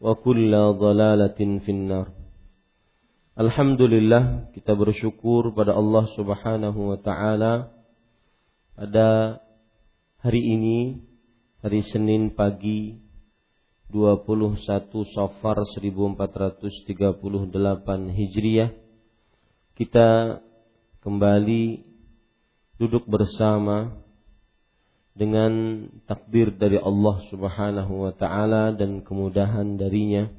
wa kulla dhalalatin finnar. Alhamdulillah kita bersyukur pada Allah Subhanahu wa taala pada hari ini hari Senin pagi 21 Safar 1438 Hijriah kita kembali duduk bersama dengan takdir dari Allah Subhanahu wa taala dan kemudahan darinya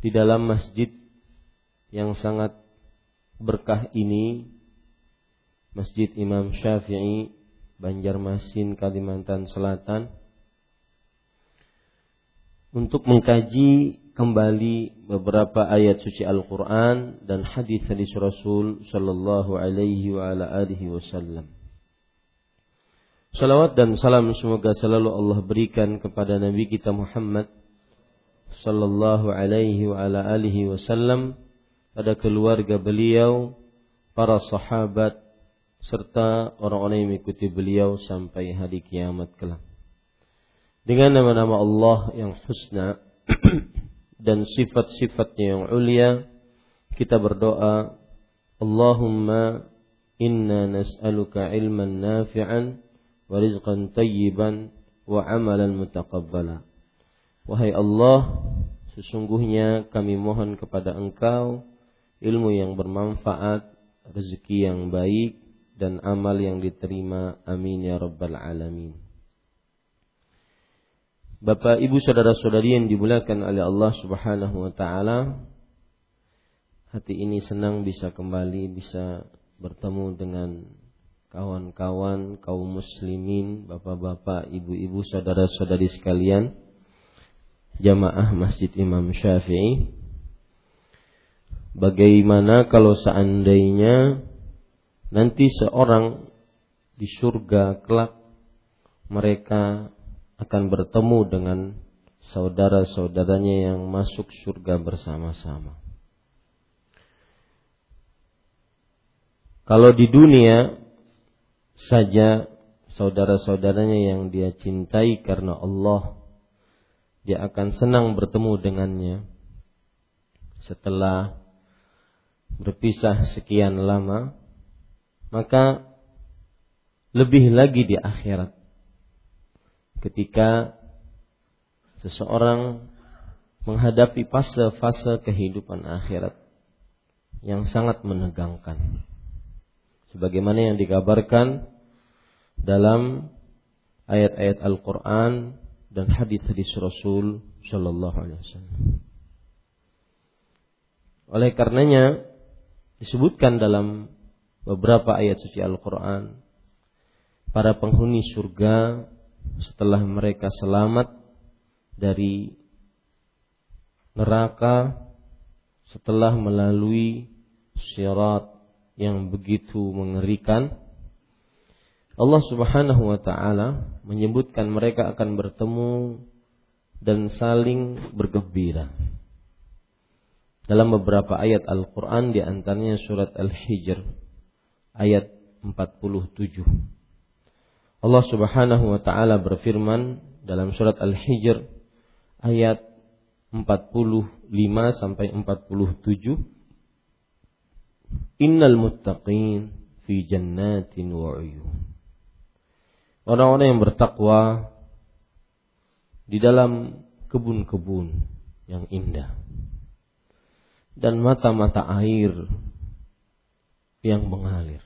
di dalam masjid yang sangat berkah ini Masjid Imam Syafi'i Banjarmasin Kalimantan Selatan untuk mengkaji kembali beberapa ayat suci Al-Qur'an dan hadis-hadis Rasul sallallahu alaihi wa ala alihi wasallam. Salawat dan salam semoga selalu Allah berikan kepada Nabi kita Muhammad sallallahu alaihi wa ala alihi wasallam pada keluarga beliau, para sahabat serta orang-orang yang mengikuti beliau sampai hari kiamat kelak. Dengan nama-nama Allah yang husna dan sifat-sifatnya yang ulia, kita berdoa, Allahumma inna nas'aluka ilman nafi'an wa rizqan tayyiban wa amalan mutaqabbala. Wahai Allah, sesungguhnya kami mohon kepada Engkau ilmu yang bermanfaat, rezeki yang baik dan amal yang diterima. Amin ya rabbal alamin. Bapak, Ibu, saudara-saudari yang dimuliakan oleh Allah Subhanahu wa taala, hati ini senang bisa kembali bisa bertemu dengan kawan-kawan kaum muslimin, bapak-bapak, ibu-ibu, saudara-saudari sekalian, jamaah Masjid Imam Syafi'i. Bagaimana kalau seandainya nanti seorang di surga kelak mereka akan bertemu dengan saudara-saudaranya yang masuk surga bersama-sama. Kalau di dunia saja saudara-saudaranya yang dia cintai karena Allah, dia akan senang bertemu dengannya. Setelah berpisah sekian lama, maka lebih lagi di akhirat. Ketika seseorang menghadapi fase-fase kehidupan akhirat yang sangat menegangkan sebagaimana yang dikabarkan dalam ayat-ayat Al-Qur'an dan hadis-hadis Rasul sallallahu alaihi wasallam. Oleh karenanya disebutkan dalam beberapa ayat suci Al-Quran para penghuni surga setelah mereka selamat dari neraka setelah melalui syarat yang begitu mengerikan Allah Subhanahu wa taala menyebutkan mereka akan bertemu dan saling bergembira. Dalam beberapa ayat Al-Qur'an di antaranya surat Al-Hijr ayat 47. Allah Subhanahu wa taala berfirman dalam surat Al-Hijr ayat 45 sampai 47 Innal muttaqin fi jannatin wa Orang-orang yang bertakwa di dalam kebun-kebun yang indah dan mata-mata air yang mengalir.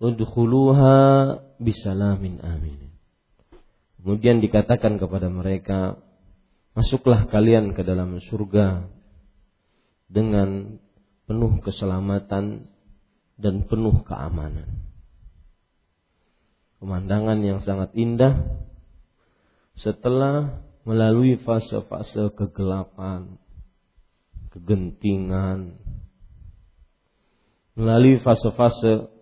Udkhuluha bisalamin amin. Kemudian dikatakan kepada mereka, masuklah kalian ke dalam surga dengan penuh keselamatan dan penuh keamanan pemandangan yang sangat indah setelah melalui fase-fase kegelapan, kegentingan, melalui fase-fase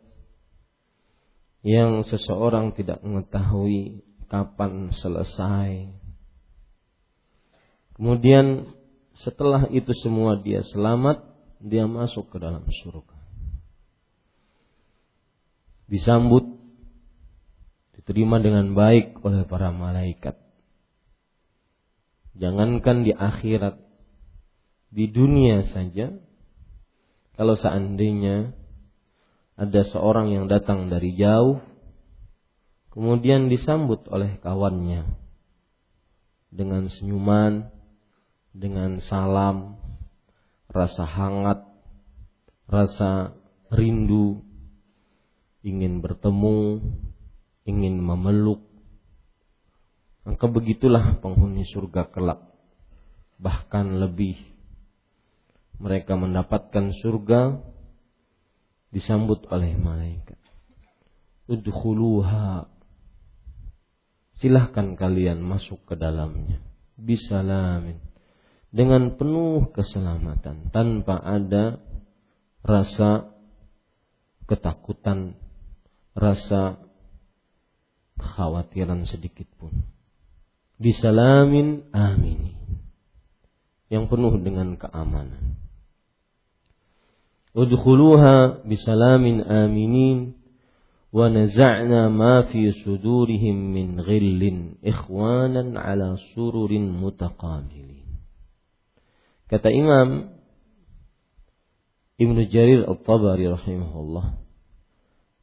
yang seseorang tidak mengetahui kapan selesai. Kemudian setelah itu semua dia selamat, dia masuk ke dalam surga. Disambut diterima dengan baik oleh para malaikat. Jangankan di akhirat, di dunia saja, kalau seandainya ada seorang yang datang dari jauh, kemudian disambut oleh kawannya dengan senyuman, dengan salam, rasa hangat, rasa rindu, ingin bertemu, ingin memeluk. Maka begitulah penghuni surga kelak. Bahkan lebih. Mereka mendapatkan surga disambut oleh malaikat. Udkhuluha. Silahkan kalian masuk ke dalamnya. Bisalamin. Dengan penuh keselamatan. Tanpa ada rasa ketakutan. Rasa kekhawatiran sedikit pun. Bisalamin amini. Yang penuh dengan keamanan. Udkhuluha bisalamin aminin wa naza'na ma fi sudurihim min ghillin ikhwanan ala sururin mutaqabilin. Kata Imam Ibnu Jarir Al-Tabari rahimahullah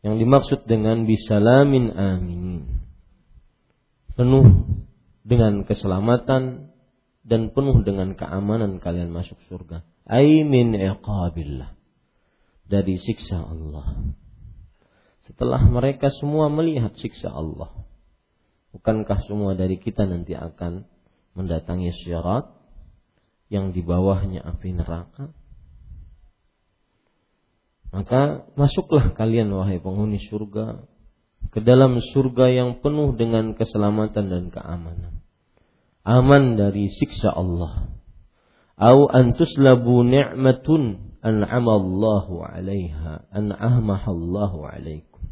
yang dimaksud dengan bisalamin aminin. Penuh dengan keselamatan dan penuh dengan keamanan kalian masuk surga. Aimin iqabillah. Dari siksa Allah. Setelah mereka semua melihat siksa Allah. Bukankah semua dari kita nanti akan mendatangi syarat yang di bawahnya api neraka? Maka masuklah kalian wahai penghuni surga ke dalam surga yang penuh dengan keselamatan dan keamanan. Aman dari siksa Allah. Au antuslabu ni'matun an'amallahu 'alaiha an'amahallahu 'alaikum.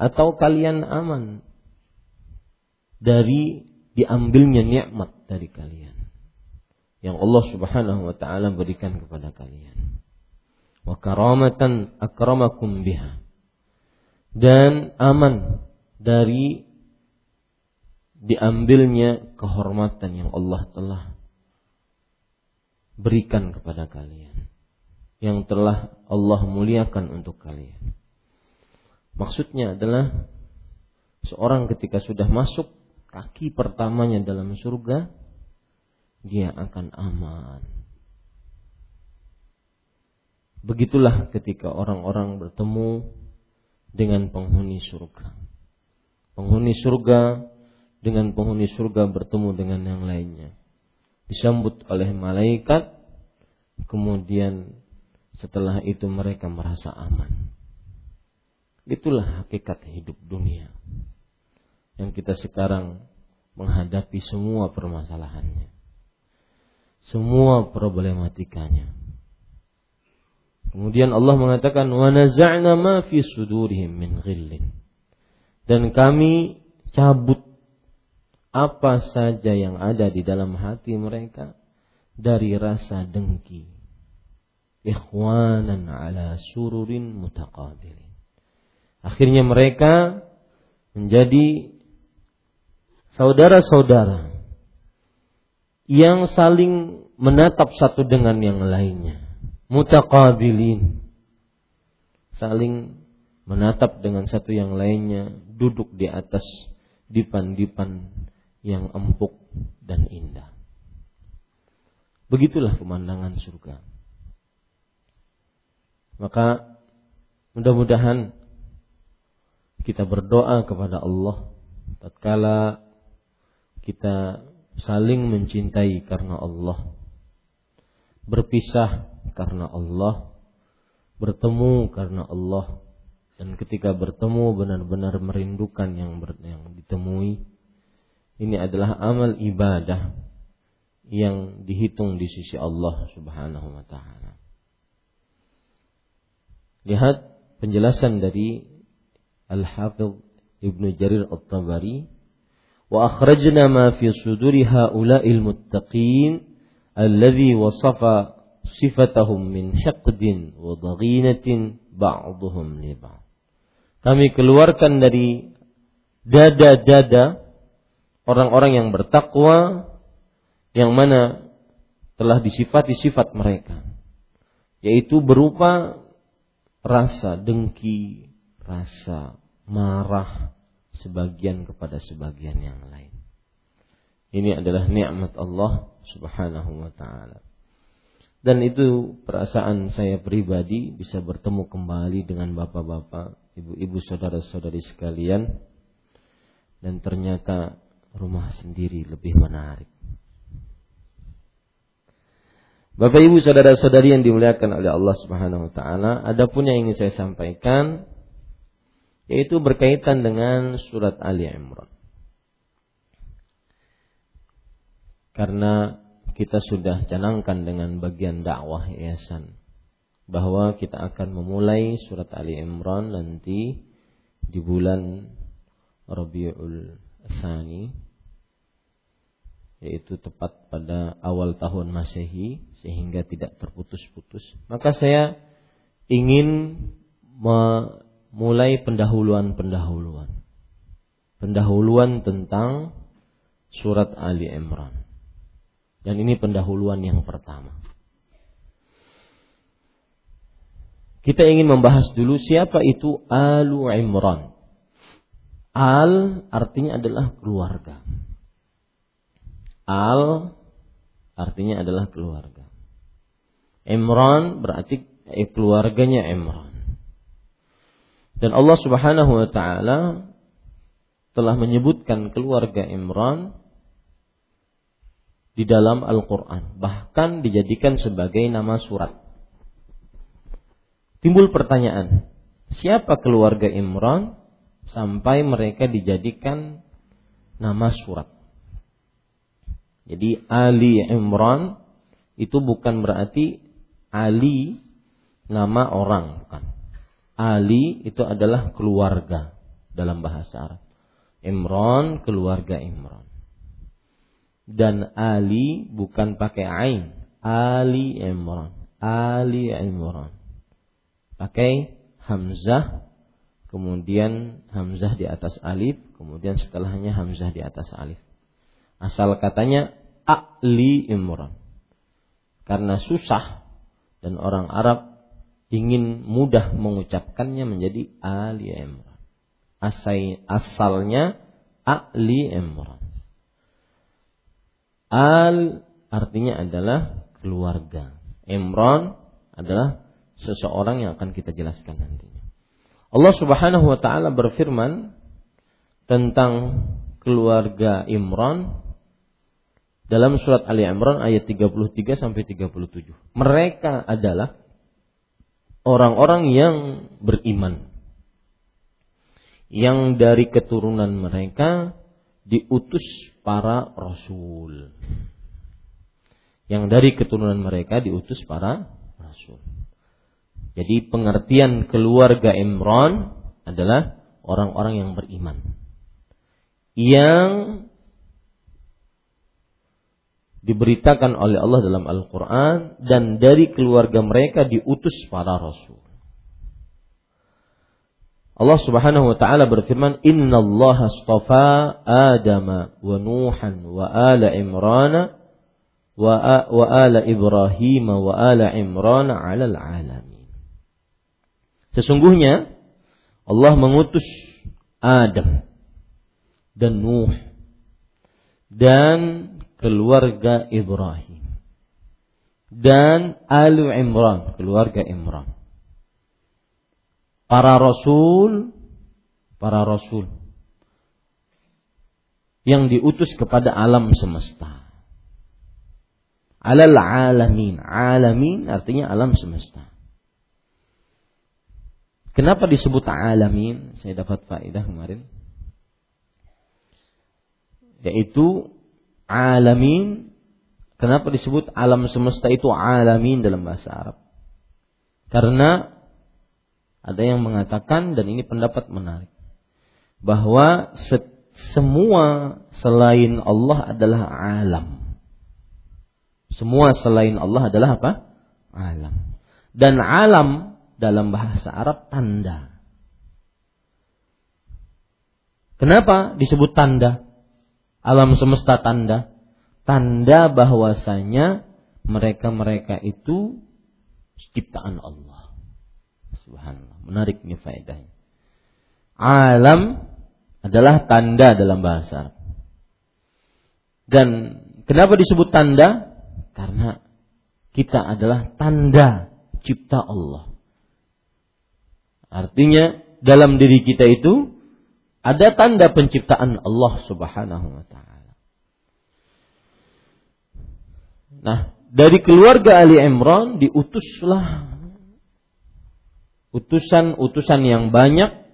Atau kalian aman dari diambilnya nikmat dari kalian yang Allah Subhanahu wa taala berikan kepada kalian. Wa karamatan akramakum biha. Dan aman dari diambilnya kehormatan yang Allah telah berikan kepada kalian. Yang telah Allah muliakan untuk kalian. Maksudnya adalah seorang ketika sudah masuk kaki pertamanya dalam surga dia akan aman Begitulah ketika orang-orang bertemu dengan penghuni surga. Penghuni surga dengan penghuni surga bertemu dengan yang lainnya. Disambut oleh malaikat, kemudian Setelah itu mereka merasa aman. Itulah hakikat hidup dunia. Yang kita sekarang menghadapi semua permasalahannya. Semua problematikanya. Kemudian Allah mengatakan wa naza'na ma fi sudurihim min ghillin. Dan kami cabut apa saja yang ada di dalam hati mereka dari rasa dengki. Ikhwanan ala sururin mutaqabilin. Akhirnya mereka menjadi saudara-saudara yang saling menatap satu dengan yang lainnya. Mutaqabilin. Saling menatap dengan satu yang lainnya, duduk di atas dipan-dipan yang empuk dan indah. Begitulah pemandangan surga. Maka mudah-mudahan kita berdoa kepada Allah tatkala kita saling mencintai karena Allah, berpisah karena Allah, bertemu karena Allah, dan ketika bertemu benar-benar merindukan yang ber, yang ditemui ini adalah amal ibadah yang dihitung di sisi Allah Subhanahu wa taala. Lihat penjelasan dari Al-Hafidh Ibnu Jarir At-Tabari wa akhrajna ma fi suduri haula'il muttaqin alladhi wasafa sifatahum min hiqdin wa dhaghinatin ba'dhum li. Kami keluarkan dari dada-dada orang-orang yang bertakwa yang mana telah disifati sifat mereka yaitu berupa rasa dengki, rasa marah sebagian kepada sebagian yang lain. Ini adalah nikmat Allah Subhanahu wa taala. Dan itu perasaan saya pribadi bisa bertemu kembali dengan bapak-bapak, ibu-ibu, saudara-saudari sekalian. Dan ternyata rumah sendiri lebih menarik. Bapak Ibu saudara-saudari yang dimuliakan oleh Allah Subhanahu wa taala, ada pun yang ingin saya sampaikan yaitu berkaitan dengan surat Ali Imran. Karena kita sudah canangkan dengan bagian dakwah yayasan bahwa kita akan memulai surat Ali Imran nanti di bulan Rabiul Tsani yaitu tepat pada awal tahun Masehi sehingga tidak terputus-putus. Maka saya ingin memulai pendahuluan-pendahuluan. Pendahuluan tentang surat Ali Imran. Dan ini pendahuluan yang pertama. Kita ingin membahas dulu siapa itu Alu Imran. Al artinya adalah keluarga. Al artinya adalah keluarga. Imran berarti eh, keluarganya Imran. Dan Allah Subhanahu wa taala telah menyebutkan keluarga Imran di dalam Al-Qur'an, bahkan dijadikan sebagai nama surat. Timbul pertanyaan, siapa keluarga Imran sampai mereka dijadikan nama surat? Jadi Ali Imran itu bukan berarti Ali nama orang, bukan. Ali itu adalah keluarga dalam bahasa Arab. Imran keluarga Imran. Dan Ali bukan pakai ain. Ali Imran. Ali Imran. Pakai hamzah kemudian hamzah di atas alif, kemudian setelahnya hamzah di atas alif. Asal katanya A'li Imran. Karena susah dan orang Arab ingin mudah mengucapkannya menjadi Ali Imran. Asai, asalnya A'li Imran. Al artinya adalah keluarga. Imran adalah seseorang yang akan kita jelaskan nantinya. Allah Subhanahu wa taala berfirman tentang keluarga Imran dalam surat Ali Imran ayat 33 sampai 37. Mereka adalah orang-orang yang beriman. Yang dari keturunan mereka diutus para rasul. Yang dari keturunan mereka diutus para rasul. Jadi pengertian keluarga Imran adalah orang-orang yang beriman. Yang diberitakan oleh Allah dalam Al-Quran dan dari keluarga mereka diutus para rasul. Allah Subhanahu wa taala berfirman, "Inna Allah astafa Adam wa Nuhan wa ala Imran wa, wa ala Ibrahim wa ala Imran 'alal alamin." Sesungguhnya Allah mengutus Adam dan Nuh dan keluarga Ibrahim dan Alu Imran, keluarga Imran para rasul, para rasul yang diutus kepada alam semesta. Alal alamin. Alamin artinya alam semesta. Kenapa disebut alamin? Saya dapat faedah kemarin. Yaitu alamin. Kenapa disebut alam semesta itu alamin dalam bahasa Arab? Karena ada yang mengatakan dan ini pendapat menarik bahwa semua selain Allah adalah alam. Semua selain Allah adalah apa? Alam. Dan alam dalam bahasa Arab tanda. Kenapa disebut tanda? Alam semesta tanda. Tanda bahwasanya mereka-mereka itu ciptaan Allah. Subhanallah. Menarik nih faedahnya. Alam adalah tanda dalam bahasa Dan kenapa disebut tanda? Karena kita adalah tanda cipta Allah. Artinya dalam diri kita itu ada tanda penciptaan Allah Subhanahu wa taala. Nah, dari keluarga Ali Imran diutuslah utusan-utusan yang banyak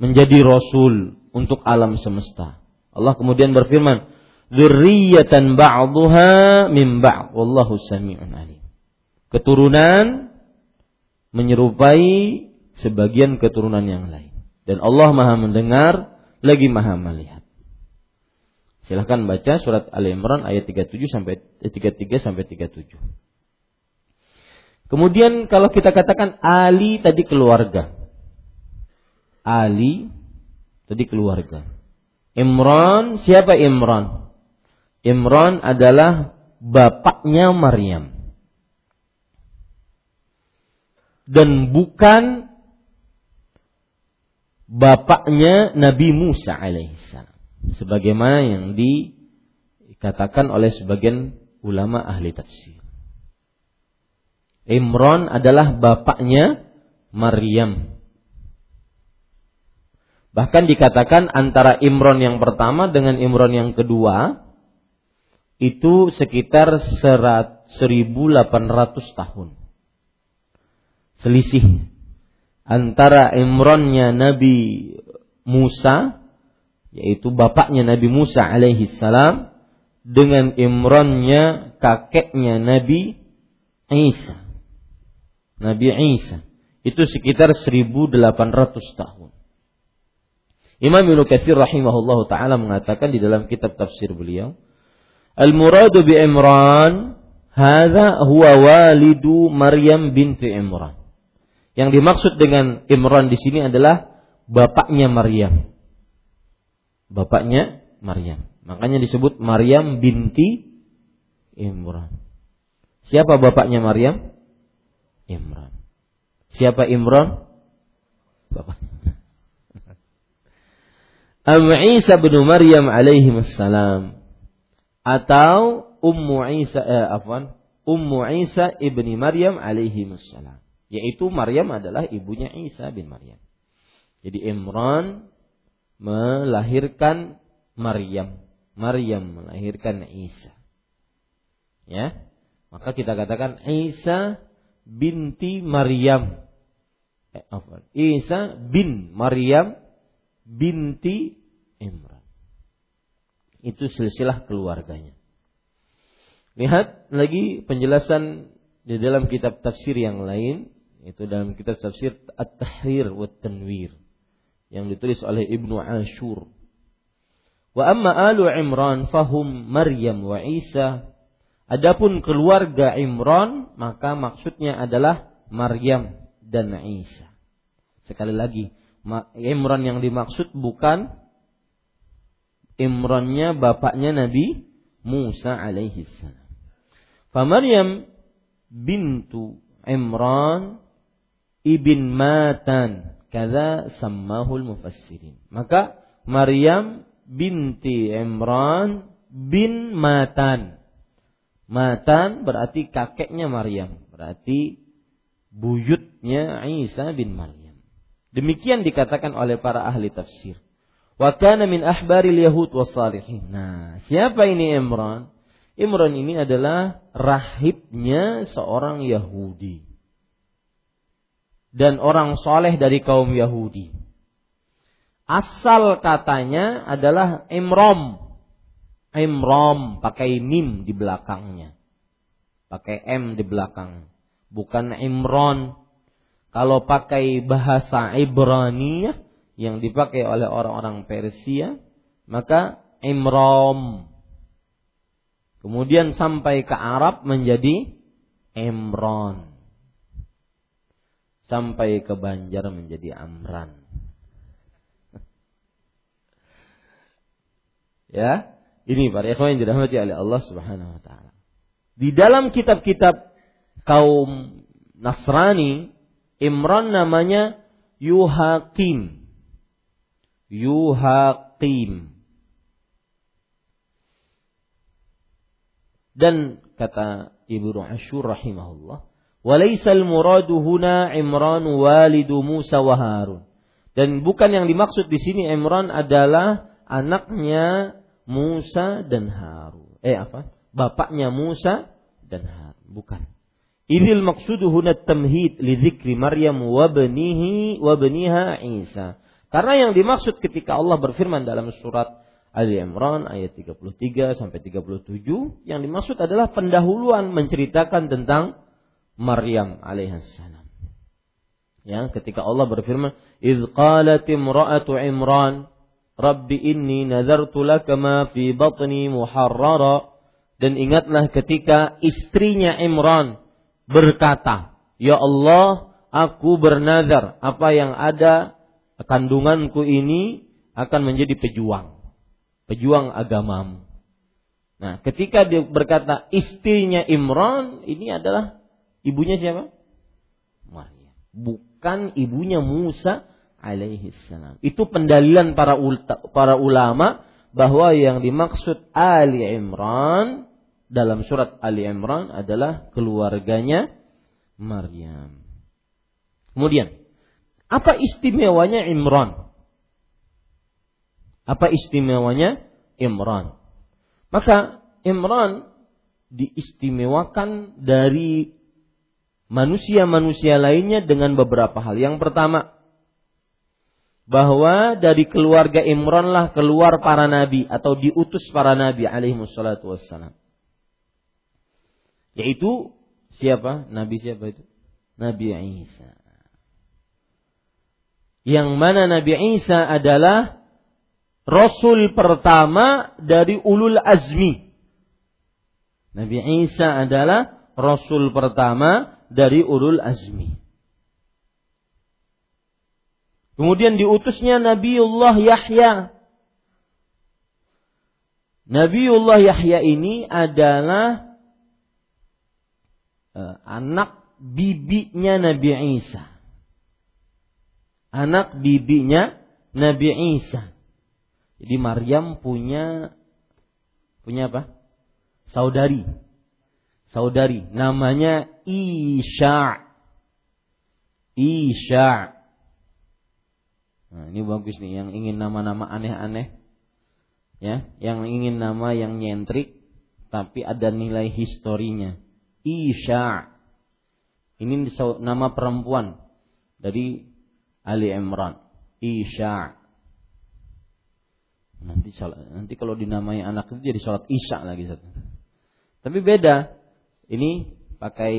menjadi rasul untuk alam semesta. Allah kemudian berfirman, "Dzurriyyatan ba'dhuha min ba'd, wallahu samii'un alim." Keturunan menyerupai sebagian keturunan yang lain. Dan Allah Maha mendengar lagi Maha melihat. Silahkan baca surat Al Imran ayat 37 sampai 33 eh, sampai 37. Kemudian kalau kita katakan Ali tadi keluarga. Ali tadi keluarga. Imran, siapa Imran? Imran adalah bapaknya Maryam. Dan bukan bapaknya Nabi Musa alaihissalam. Sebagaimana yang dikatakan oleh sebagian ulama ahli tafsir. Imran adalah bapaknya Maryam. Bahkan dikatakan antara Imran yang pertama dengan Imran yang kedua itu sekitar 1800 tahun. Selisih antara Imrannya Nabi Musa yaitu bapaknya Nabi Musa alaihi salam dengan Imrannya kakeknya Nabi Isa. Nabi Isa. Itu sekitar 1800 tahun. Imam Ibnu Katsir rahimahullah taala mengatakan di dalam kitab tafsir beliau, Al-muradu bi Imran hadza huwa walidu Maryam binti Imran. Yang dimaksud dengan Imran di sini adalah bapaknya Maryam. Bapaknya Maryam. Makanya disebut Maryam binti Imran. Siapa bapaknya Maryam? Imran. Siapa Imran? Bapak. Am Isa bin Maryam alaihi wassalam atau Ummu Isa eh, afwan Ummu Isa ibni Maryam alaihi wassalam yaitu Maryam adalah ibunya Isa bin Maryam. Jadi Imran melahirkan Maryam, Maryam melahirkan Isa. Ya. Maka kita katakan Isa binti Maryam. Eh? Isa bin Maryam binti Imran. Itu silsilah keluarganya. Lihat lagi penjelasan di dalam kitab tafsir yang lain, itu dalam kitab tafsir At-Tahrir wa Tanwir yang ditulis oleh Ibnu Ashur. Wa amma alu Imran fahum Maryam wa Isa Adapun keluarga Imran maka maksudnya adalah Maryam dan Isa. Sekali lagi, Imran yang dimaksud bukan Imrannya bapaknya Nabi Musa alaihi salam. Maryam bintu Imran ibn Matan kada sammahul mufassirin. Maka Maryam binti Imran bin Matan Matan berarti kakeknya Maryam, berarti buyutnya Isa bin Maryam. Demikian dikatakan oleh para ahli tafsir. Wa kana min ahbaril yahud. Nah, siapa ini Imran? Imran ini adalah rahibnya seorang Yahudi. Dan orang soleh dari kaum Yahudi. Asal katanya adalah Imram Imram pakai mim di belakangnya. Pakai M di belakang. Bukan Imron. Kalau pakai bahasa Ibrani yang dipakai oleh orang-orang Persia, maka Imram. Kemudian sampai ke Arab menjadi Imron. Sampai ke Banjar menjadi Amran. ya, ini para ikhwan yang dirahmati oleh Allah Subhanahu wa taala. Di dalam kitab-kitab kaum Nasrani, Imran namanya Yuhaqim. Yuhaqim. Dan kata Ibnu Ashur rahimahullah, "Walaisal muradu huna Imran walidu Musa wa Harun." Dan bukan yang dimaksud di sini Imran adalah anaknya Musa dan Harun. Eh apa? Bapaknya Musa dan Harun. Bukan. Idil maksudu huna tamhid li dzikri Maryam wa banihi wa baniha Isa. Karena yang dimaksud ketika Allah berfirman dalam surat Ali Imran ayat 33 sampai 37 yang dimaksud adalah pendahuluan menceritakan tentang Maryam alaihissalam. Ya, ketika Allah berfirman, "Idz qalat imra'atu Imran" Rabbi inni nazartu laka ma fi batni muharrara dan ingatlah ketika istrinya Imran berkata, "Ya Allah, aku bernazar apa yang ada kandunganku ini akan menjadi pejuang, pejuang agamamu." Nah, ketika dia berkata istrinya Imran, ini adalah ibunya siapa? Maryam. Bukan ibunya Musa alaihi salam. Itu pendalilan para para ulama bahwa yang dimaksud Ali Imran dalam surat Ali Imran adalah keluarganya Maryam. Kemudian, apa istimewanya Imran? Apa istimewanya Imran? Maka Imran diistimewakan dari manusia-manusia lainnya dengan beberapa hal. Yang pertama, bahwa dari keluarga Imran lah keluar para nabi atau diutus para nabi alaihi wassalatu wassalam. Yaitu siapa? Nabi siapa itu? Nabi Isa. Yang mana Nabi Isa adalah Rasul pertama dari ulul azmi. Nabi Isa adalah Rasul pertama dari ulul azmi. Kemudian diutusnya Nabiullah Yahya. Nabiullah Yahya ini adalah uh, anak bibinya Nabi Isa. Anak bibinya Nabi Isa. Jadi Maryam punya punya apa? Saudari. Saudari namanya Isha. Isha. Nah, ini bagus nih yang ingin nama-nama aneh-aneh. Ya, yang ingin nama yang nyentrik tapi ada nilai historinya. Isya. Ini nama perempuan dari Ali Imran. Isya. Nanti nanti kalau dinamai anak itu jadi sholat isya lagi satu. Tapi beda. Ini pakai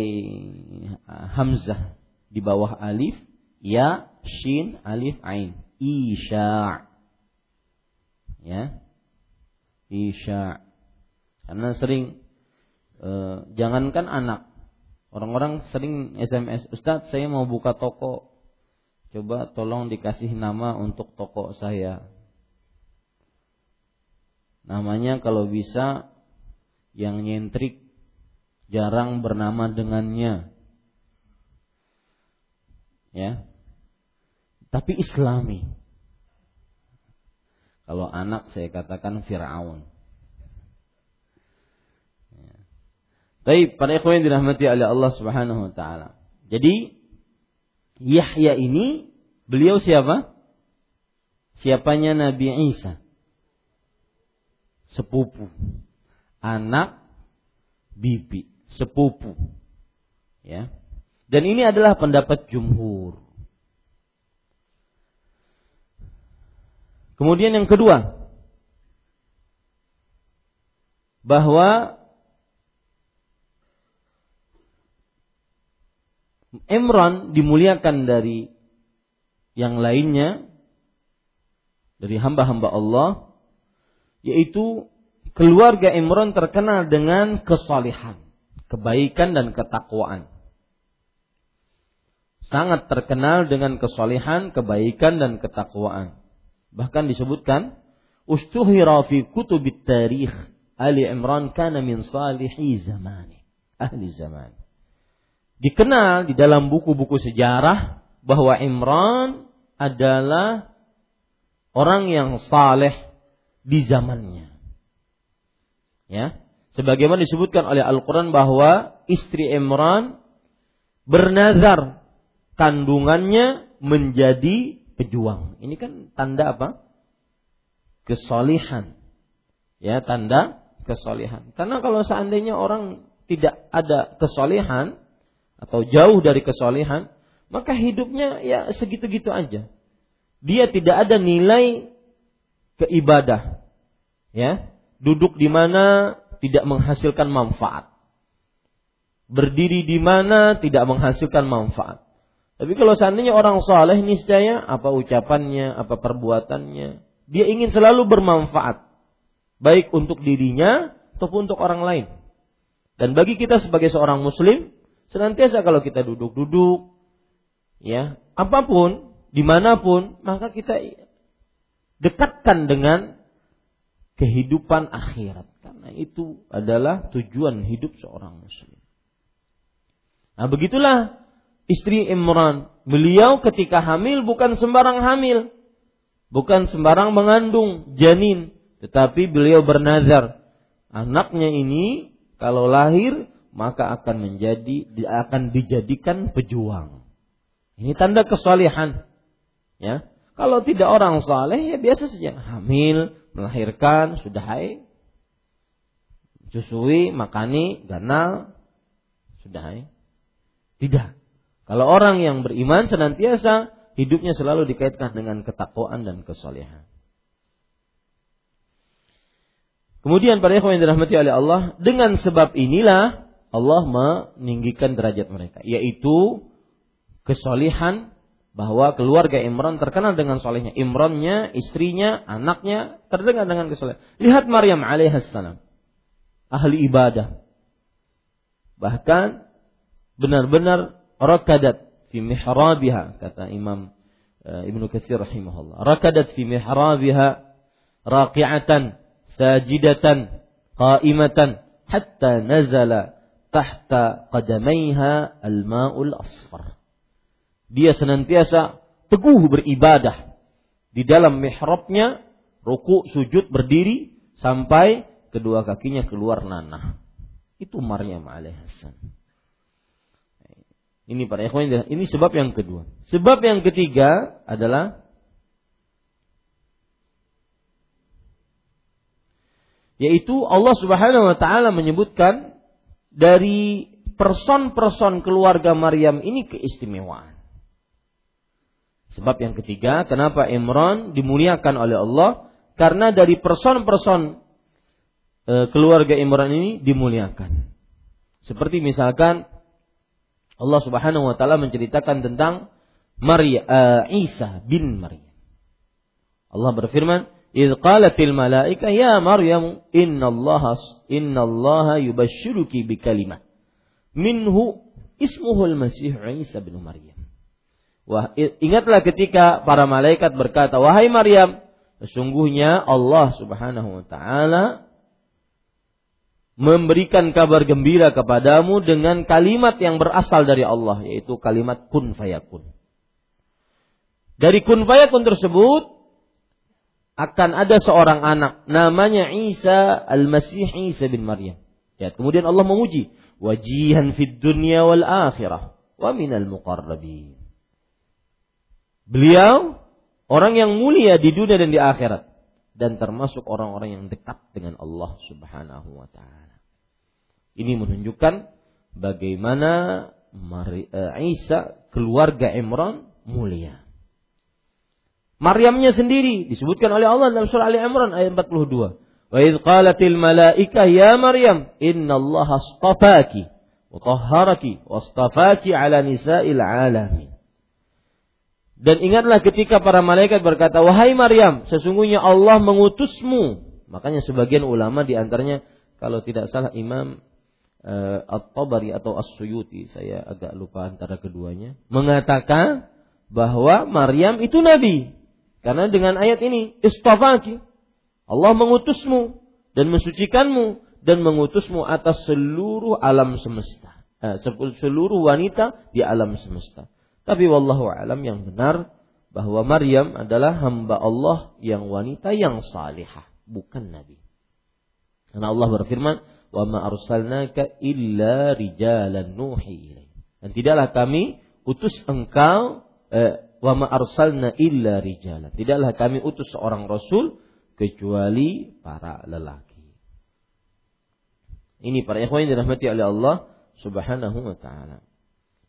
uh, hamzah di bawah alif, ya, shin, alif, ain. Isya. Ya. Isya. Karena sering eh, jangankan anak, orang-orang sering SMS, Ustadz saya mau buka toko, coba tolong dikasih nama untuk toko saya. Namanya kalau bisa yang nyentrik jarang bernama dengannya. Ya. Tapi islami. Kalau anak saya katakan Fir'aun. Ya. Tapi pada ikhwan yang dirahmati oleh Allah Subhanahu wa taala. Jadi Yahya ini beliau siapa? Siapanya Nabi Isa? sepupu, anak bibi, sepupu. Ya. Dan ini adalah pendapat jumhur. Kemudian yang kedua, bahwa Imran dimuliakan dari yang lainnya dari hamba-hamba Allah yaitu keluarga Imran terkenal dengan kesalihan, kebaikan dan ketakwaan. Sangat terkenal dengan kesalihan, kebaikan dan ketakwaan. Bahkan disebutkan, "Ustuhira fi kutubit tarikh Ali Imran kana min salihi zamani." Ahli zaman. Dikenal di dalam buku-buku sejarah bahwa Imran adalah orang yang saleh di zamannya. Ya. Sebagaimana disebutkan oleh Al-Qur'an bahwa istri Imran bernazar kandungannya menjadi pejuang. Ini kan tanda apa? Kesolihan. Ya, tanda kesolihan. Karena kalau seandainya orang tidak ada kesolihan atau jauh dari kesolihan, maka hidupnya ya segitu-gitu aja. Dia tidak ada nilai keibadah. Ya, duduk di mana tidak menghasilkan manfaat. Berdiri di mana tidak menghasilkan manfaat. Tapi kalau seandainya orang soleh niscaya apa ucapannya, apa perbuatannya, dia ingin selalu bermanfaat. Baik untuk dirinya ataupun untuk orang lain. Dan bagi kita sebagai seorang muslim, senantiasa kalau kita duduk-duduk, ya, apa pun, di mana pun, maka kita dekatkan dengan kehidupan akhirat karena itu adalah tujuan hidup seorang muslim. Nah, begitulah istri Imran. Beliau ketika hamil bukan sembarang hamil. Bukan sembarang mengandung janin, tetapi beliau bernazar anaknya ini kalau lahir maka akan menjadi akan dijadikan pejuang. Ini tanda kesalehan. Ya. Kalau tidak orang saleh ya biasa saja. Hamil, melahirkan, sudah haid. Susui, makani, ganal, sudah haid. Tidak. Kalau orang yang beriman senantiasa hidupnya selalu dikaitkan dengan ketakwaan dan kesolehan. Kemudian para ikhwan yang dirahmati oleh Allah, dengan sebab inilah Allah meninggikan derajat mereka, yaitu kesolehan bahwa keluarga Imran terkenal dengan solehnya. Imrannya, istrinya, anaknya terdengar dengan kesolehan. Lihat Maryam alaihissalam. Ahli ibadah. Bahkan benar-benar rakadat fi mihrabiha kata Imam uh, Ibnu Katsir rahimahullah. Rakadat fi mihrabiha raqi'atan sajidatan qa'imatan hatta nazala tahta qadamaiha al-ma'ul asfar dia senantiasa teguh beribadah di dalam mihrabnya, ruku, sujud, berdiri sampai kedua kakinya keluar nanah. Itu Maryam alaihissalam. Ini para ikhwan, ini sebab yang kedua. Sebab yang ketiga adalah yaitu Allah Subhanahu wa taala menyebutkan dari person-person keluarga Maryam ini keistimewaan. Sebab yang ketiga, kenapa Imran dimuliakan oleh Allah? Karena dari person-person e, keluarga Imran ini dimuliakan. Seperti misalkan Allah Subhanahu wa taala menceritakan tentang Maria uh, Isa bin Maryam. Allah berfirman, "Idz qalatil malaika ya Maryam innallaha innallaha yubashshiruki bi kalimat minhu ismuhul Masih Isa bin Maryam." Wah, ingatlah ketika para malaikat berkata, "Wahai Maryam, sesungguhnya Allah Subhanahu wa taala memberikan kabar gembira kepadamu dengan kalimat yang berasal dari Allah yaitu kalimat kun fayakun. Dari kun fayakun tersebut akan ada seorang anak namanya Isa Al-Masih Isa bin Maryam. Ya, kemudian Allah memuji wajihan fid dunya wal akhirah wa minal muqarrabin. Beliau orang yang mulia di dunia dan di akhirat dan termasuk orang-orang yang dekat dengan Allah Subhanahu wa taala. Ini menunjukkan bagaimana eh, Isa keluarga Imran mulia. Maryamnya sendiri disebutkan oleh Allah dalam surah Ali Imran ayat 42. Wa idh qalatil malaika ya Maryam innallaha astafaki wa tahharaki wa astafaki ala nisa'il alamin. Dan ingatlah ketika para malaikat berkata, "Wahai Maryam, sesungguhnya Allah mengutusmu." Makanya sebagian ulama di antaranya kalau tidak salah Imam uh, At-Tabari atau As-Suyuti, saya agak lupa antara keduanya, mengatakan bahwa Maryam itu nabi. Karena dengan ayat ini, istafaki. Allah mengutusmu dan mensucikanmu dan mengutusmu atas seluruh alam semesta. Eh, seluruh wanita di alam semesta. Tapi wallahu alam yang benar bahwa Maryam adalah hamba Allah yang wanita yang salihah, bukan nabi. Karena Allah berfirman, wa ma arsalnaka illa rijalan nuhi Dan tidaklah kami utus engkau eh, wa ma arsalna illa rijalan. Tidaklah kami utus seorang rasul kecuali para lelaki. Ini para ikhwan yang dirahmati oleh Allah Subhanahu wa taala.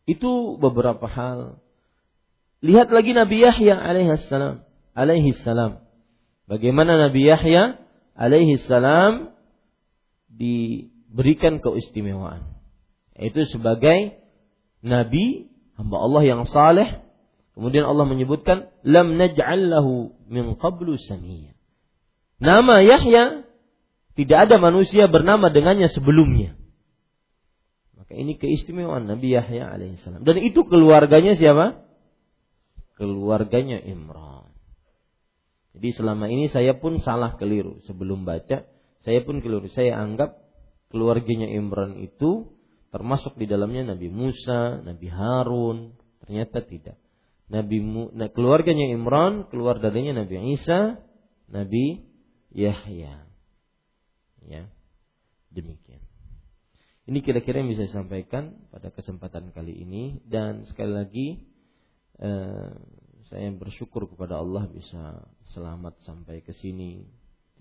Itu beberapa hal. Lihat lagi Nabi Yahya alaihi salam, alaihi salam. Bagaimana Nabi Yahya alaihi salam diberikan keistimewaan. Yaitu sebagai nabi, hamba Allah yang saleh. Kemudian Allah menyebutkan lam naj'al lahu min qablu samiyya. Nama Yahya tidak ada manusia bernama dengannya sebelumnya. Maka ini keistimewaan Nabi Yahya alaihissalam. Dan itu keluarganya siapa? Keluarganya Imran. Jadi selama ini saya pun salah keliru sebelum baca saya pun keliru. Saya anggap keluarganya Imran itu termasuk di dalamnya Nabi Musa, Nabi Harun. Ternyata tidak. Nabi Mu, nah, keluarganya Imran keluar darinya Nabi Isa, Nabi Yahya. Ya. Demikian. Ini kira-kira yang bisa saya sampaikan pada kesempatan kali ini dan sekali lagi eh, saya bersyukur kepada Allah bisa selamat sampai ke sini.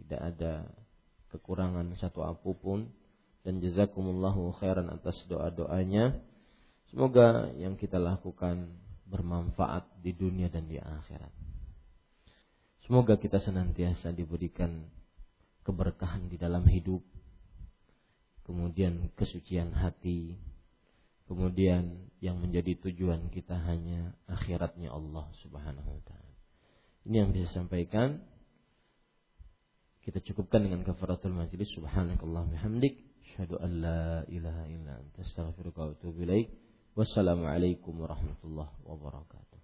Tidak ada kekurangan satu apa pun dan jazakumullahu khairan atas doa-doanya. Semoga yang kita lakukan bermanfaat di dunia dan di akhirat. Semoga kita senantiasa diberikan keberkahan di dalam hidup, kemudian kesucian hati, kemudian yang menjadi tujuan kita hanya akhiratnya Allah Subhanahu wa taala. Ini yang bisa sampaikan. Kita cukupkan dengan kafaratul majlis. Subhanakallah bihamdik. Asyhadu an la ilaha illa anta astaghfiruka wa atubu ilaik. Wassalamualaikum warahmatullahi wabarakatuh.